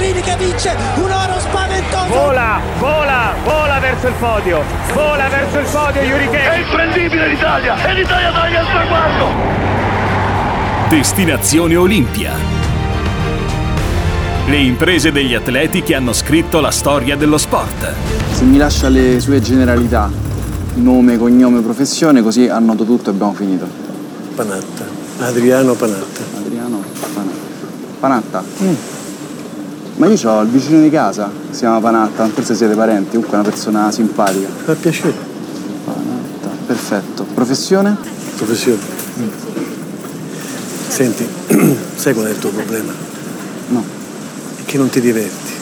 Pellegrini che vince un oro spaventoso. Vola, vola, vola verso il podio. Vola verso il podio Yuri È imprendibile l'Italia e l'Italia taglia il traguardo. Destinazione Olimpia. Le imprese degli atleti che hanno scritto la storia dello sport. Se mi lascia le sue generalità, nome, cognome, professione, così annoto tutto e abbiamo finito. Panatta. Adriano Panatta. Adriano Panatta. Panatta? Ma io ho il vicino di casa, si chiama Panatta, forse siete parenti, comunque è una persona simpatica. Fa piacere. Panatta, perfetto. Professione? Professione. Senti, sai qual è il tuo problema? No. È che non ti diverti.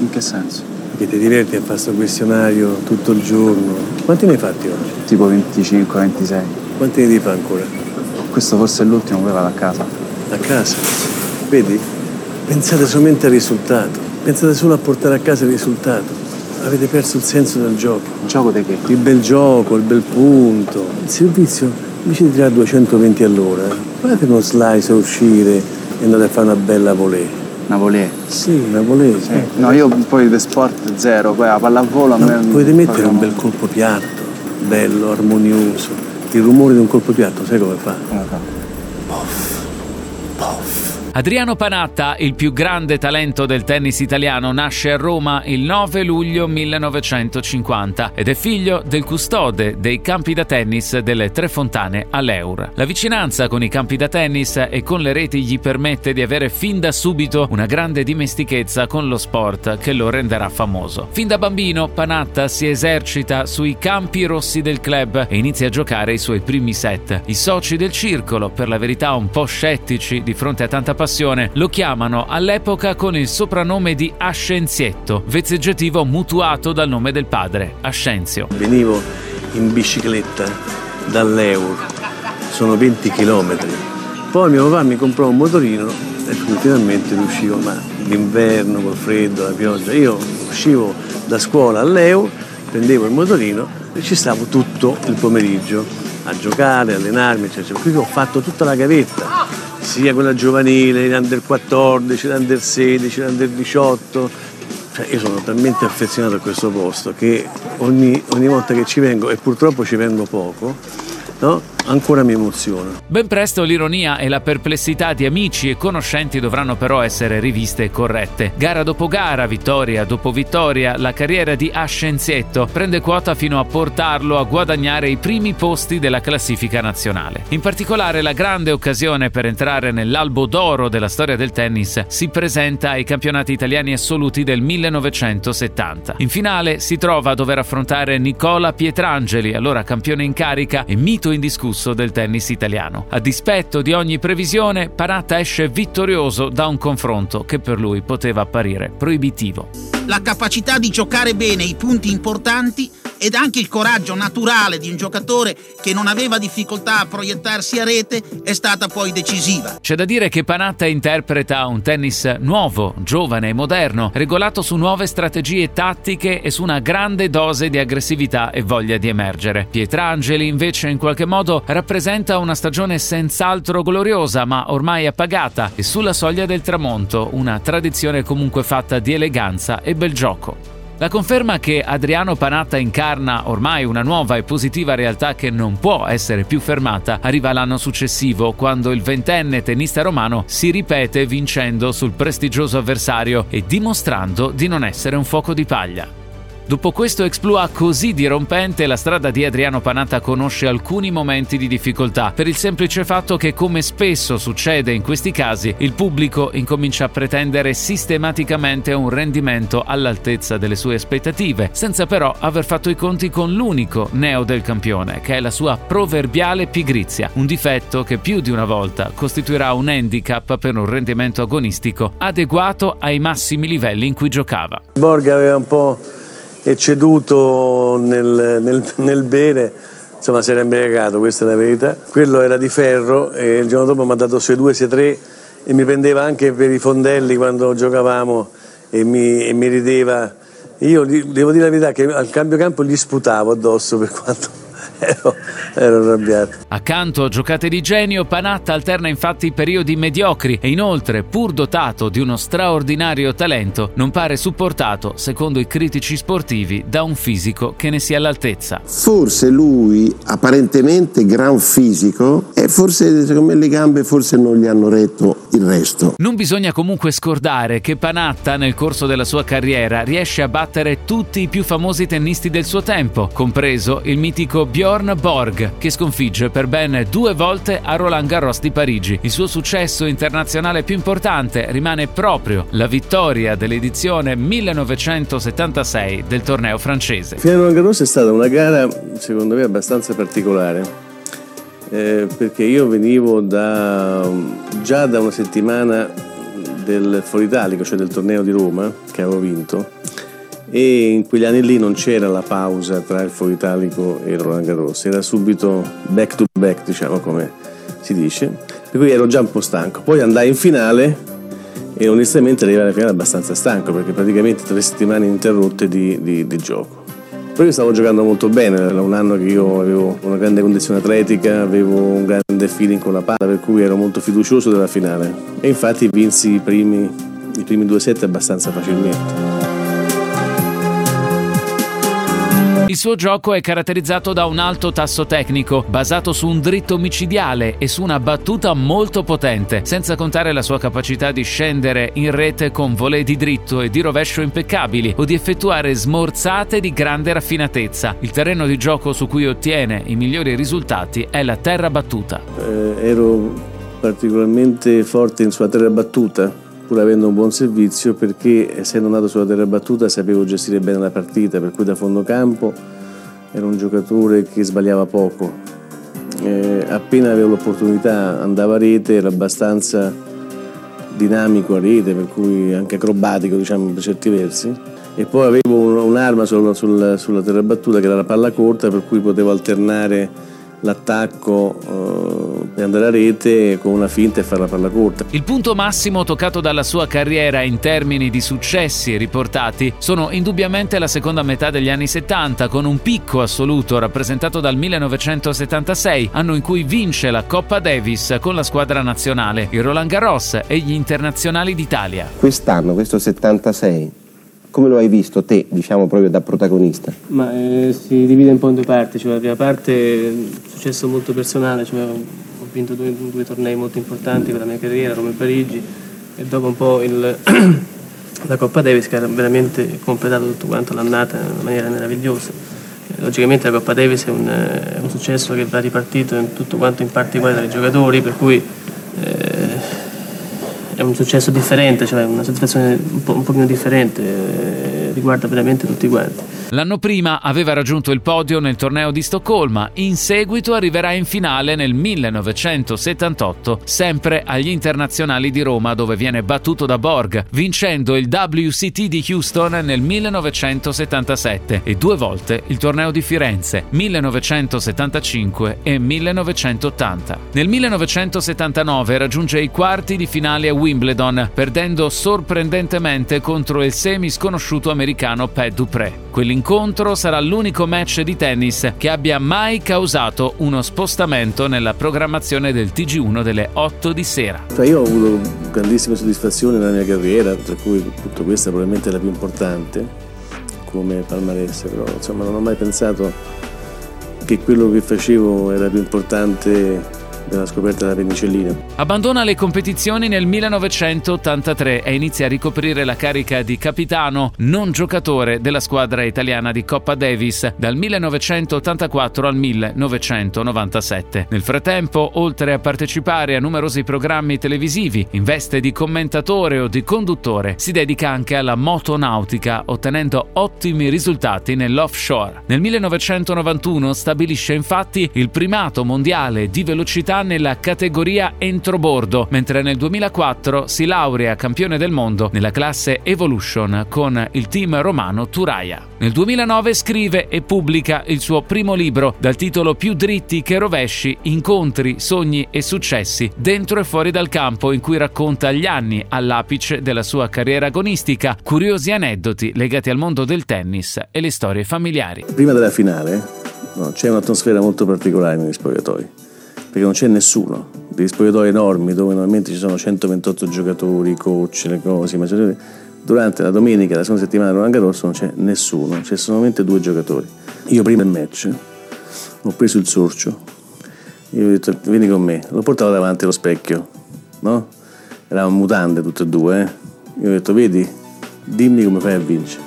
In che senso? Perché ti diverti a fare questo questionario tutto il giorno. Quanti ne hai fatti oggi? Tipo 25-26. Quanti ne devi fare ancora? Questo forse è l'ultimo, poi vado a casa. A casa. Vedi? Pensate solamente al risultato. Pensate solo a portare a casa il risultato. Avete perso il senso del gioco. Gioco di che? Il bel gioco, il bel punto. Il servizio, invece di tirare 220 all'ora, fate uno slice a uscire e andate a fare una bella volée. Una volée? Sì, una volée. Sì. No, io poi di sport zero, poi la pallavolo a me... No, potete mettere un bel colpo piatto, bello, armonioso. Il rumore di un colpo piatto, sai come fa? Come fa? Poff. Adriano Panatta, il più grande talento del tennis italiano, nasce a Roma il 9 luglio 1950 ed è figlio del custode dei campi da tennis delle Tre Fontane all'Eur. La vicinanza con i campi da tennis e con le reti gli permette di avere fin da subito una grande dimestichezza con lo sport che lo renderà famoso. Fin da bambino Panatta si esercita sui campi rossi del club e inizia a giocare i suoi primi set. I soci del circolo, per la verità un po' scettici di fronte a tanta passione, lo chiamano all'epoca con il soprannome di Ascenzietto, vezzeggiativo mutuato dal nome del padre, Ascenzio. Venivo in bicicletta dall'Eur, sono 20 km. Poi mio papà mi comprò un motorino e finalmente riuscivo, ma l'inverno col freddo, la pioggia, io uscivo da scuola all'Eur, prendevo il motorino e ci stavo tutto il pomeriggio a giocare, allenarmi, eccetera. Qui ho fatto tutta la gavetta, sia quella giovanile, l'under 14, l'under 16, l'under 18. Cioè, io sono talmente affezionato a questo posto che ogni, ogni volta che ci vengo, e purtroppo ci vengo poco, no? Ancora mi emoziona. Ben presto l'ironia e la perplessità di amici e conoscenti dovranno però essere riviste e corrette. Gara dopo gara, vittoria dopo vittoria, la carriera di Ascenzietto prende quota fino a portarlo a guadagnare i primi posti della classifica nazionale. In particolare la grande occasione per entrare nell'albo d'oro della storia del tennis si presenta ai campionati italiani assoluti del 1970. In finale si trova a dover affrontare Nicola Pietrangeli, allora campione in carica e mito indiscusso del tennis italiano. A dispetto di ogni previsione, Panatta esce vittorioso da un confronto che per lui poteva apparire proibitivo. La capacità di giocare bene i punti importanti ed anche il coraggio naturale di un giocatore che non aveva difficoltà a proiettarsi a rete è stata poi decisiva. C'è da dire che Panatta interpreta un tennis nuovo, giovane e moderno, regolato su nuove strategie tattiche e su una grande dose di aggressività e voglia di emergere. Pietrangeli invece in qualche modo rappresenta una stagione senz'altro gloriosa ma ormai appagata e sulla soglia del tramonto, una tradizione comunque fatta di eleganza e bel gioco. La conferma che Adriano Panatta incarna ormai una nuova e positiva realtà che non può essere più fermata arriva l'anno successivo, quando il ventenne tennista romano si ripete vincendo sul prestigioso avversario e dimostrando di non essere un fuoco di paglia. Dopo questo exploit così dirompente, la strada di Adriano Panatta conosce alcuni momenti di difficoltà, per il semplice fatto che, come spesso succede in questi casi, il pubblico incomincia a pretendere sistematicamente un rendimento all'altezza delle sue aspettative, senza però aver fatto i conti con l'unico neo del campione, che è la sua proverbiale pigrizia, un difetto che più di una volta costituirà un handicap per un rendimento agonistico adeguato ai massimi livelli in cui giocava. Borg aveva un po' ecceduto nel, nel, nel bere, insomma si era imbriagato, questa è la verità. Quello era di ferro e il giorno dopo mi ha dato 6-2, 6-3 e mi prendeva anche per i fondelli quando giocavamo e mi, e mi rideva. Io devo dire la verità che al cambio campo gli sputavo addosso per quanto ero, ero arrabbiato. Accanto a giocate di genio, Panatta alterna infatti periodi mediocri e inoltre, pur dotato di uno straordinario talento, non pare supportato, secondo i critici sportivi, da un fisico che ne sia all'altezza. Forse lui, apparentemente gran fisico, e forse secondo me le gambe forse non gli hanno retto il resto. Non bisogna comunque scordare che Panatta nel corso della sua carriera riesce a battere tutti i più famosi tennisti del suo tempo, compreso il mitico Bjorn Borg, che sconfigge per ben due volte a Roland Garros di Parigi. Il suo successo internazionale più importante rimane proprio la vittoria dell'edizione 1976 del torneo francese. Fino a Roland Garros è stata una gara, secondo me, abbastanza particolare. Eh, perché io venivo da, già da una settimana del Foro Italico, cioè del torneo di Roma, che avevo vinto, e in quegli anni lì non c'era la pausa tra il Foro Italico e il Roland Garros, era subito back to back, diciamo come si dice, per cui ero già un po' stanco. Poi andai in finale e onestamente arrivai alla finale abbastanza stanco perché praticamente tre settimane interrotte di, di, di gioco. Poi io stavo giocando molto bene, era un anno che io avevo una grande condizione atletica, avevo un grande feeling con la palla, per cui ero molto fiducioso della finale. E infatti vinsi i primi, i primi due set abbastanza facilmente. Il suo gioco è caratterizzato da un alto tasso tecnico, basato su un dritto micidiale e su una battuta molto potente, senza contare la sua capacità di scendere in rete con volée di dritto e di rovescio impeccabili o di effettuare smorzate di grande raffinatezza. Il terreno di gioco su cui ottiene i migliori risultati è la terra battuta. Eh, ero particolarmente forte in sua terra battuta pur avendo un buon servizio perché essendo nato sulla terra battuta sapevo gestire bene la partita, per cui da fondo campo ero un giocatore che sbagliava poco. Eh, appena avevo l'opportunità andava a rete, era abbastanza dinamico a rete, per cui anche acrobatico diciamo per certi versi. E poi avevo un'arma sulla, sulla, sulla terra battuta che era la palla corta, per cui potevo alternare l'attacco eh, per andare a rete con una finta e fare la palla corta. Il punto massimo toccato dalla sua carriera in termini di successi riportati sono indubbiamente la seconda metà degli anni 70 con un picco assoluto rappresentato dal 1976, anno in cui vince la Coppa Davis con la squadra nazionale, il Roland Garros e gli internazionali d'Italia. Quest'anno, questo 76, come lo hai visto te, diciamo proprio da protagonista? Ma eh, si divide un po' in due parti, cioè la prima parte è un successo molto personale, cioè vinto due, due, tornei molto importanti per la mia carriera, Roma e Parigi, e dopo un po' il, la Coppa Davis che ha veramente completato tutto quanto l'annata in maniera meravigliosa. Logicamente la Coppa Davis è un, è un successo che va ripartito in tutto quanto in parti uguali dai giocatori, per cui eh, è un successo differente, cioè una soddisfazione un, po', un pochino differente, eh, riguarda veramente tutti quanti. L'anno prima aveva raggiunto il podio nel torneo di Stoccolma, in seguito arriverà in finale nel 1978, sempre agli internazionali di Roma dove viene battuto da Borg, vincendo il WCT di Houston nel 1977 e due volte il torneo di Firenze, 1975 e 1980. Nel 1979 raggiunge i quarti di finale a Wimbledon, perdendo sorprendentemente contro il semi sconosciuto americano Pat Dupré. Quell'incontro sarà l'unico match di tennis che abbia mai causato uno spostamento nella programmazione del TG1 delle 8 di sera. Cioè io ho avuto grandissime soddisfazioni nella mia carriera, tra cui appunto questa probabilmente è la più importante come palmarès, però insomma non ho mai pensato che quello che facevo era più importante della scoperta della penicillina. Abbandona le competizioni nel 1983 e inizia a ricoprire la carica di capitano, non giocatore della squadra italiana di Coppa Davis dal 1984 al 1997. Nel frattempo, oltre a partecipare a numerosi programmi televisivi, in veste di commentatore o di conduttore, si dedica anche alla motonautica, ottenendo ottimi risultati nell'offshore. Nel 1991 stabilisce infatti il primato mondiale di velocità nella categoria entrobordo, mentre nel 2004 si laurea campione del mondo nella classe Evolution con il team romano Turaia. Nel 2009 scrive e pubblica il suo primo libro dal titolo Più dritti che rovesci, incontri, sogni e successi dentro e fuori dal campo in cui racconta gli anni all'apice della sua carriera agonistica, curiosi aneddoti legati al mondo del tennis e le storie familiari. Prima della finale no, c'è un'atmosfera molto particolare negli spogliatoi, perché non c'è nessuno. Degli spogliatoi enormi dove normalmente ci sono 128 giocatori, coach, le cose, ma durante la domenica, la seconda settimana di Roland Garros non c'è nessuno, c'è solamente due giocatori. Io prima del match ho preso il sorcio, io ho detto vieni con me, l'ho portato davanti allo specchio, no? Eravamo mutande tutte e due, eh? Io ho detto vedi, dimmi come fai a vincere.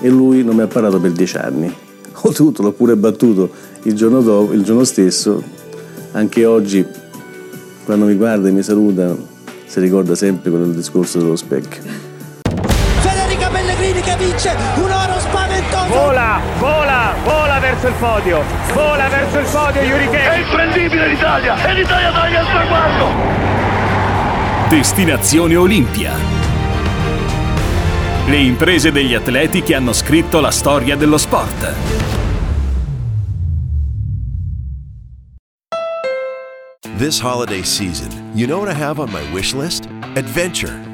E lui non mi ha parlato per dieci anni. Oltretutto l'ho pure battuto il giorno, dopo, il giorno stesso, anche oggi quando mi guarda e mi saluta si ricorda sempre quello del discorso dello specchio. Federica Pellegrini che vince un oro spaventoso. Vola, vola, vola verso il podio. Vola verso il podio Yuri È imprendibile l'Italia e l'Italia taglia il traguardo. Destinazione Olimpia. Le imprese degli atleti che hanno scritto la storia dello sport. This holiday season, you know what I have on my wish list? Adventure.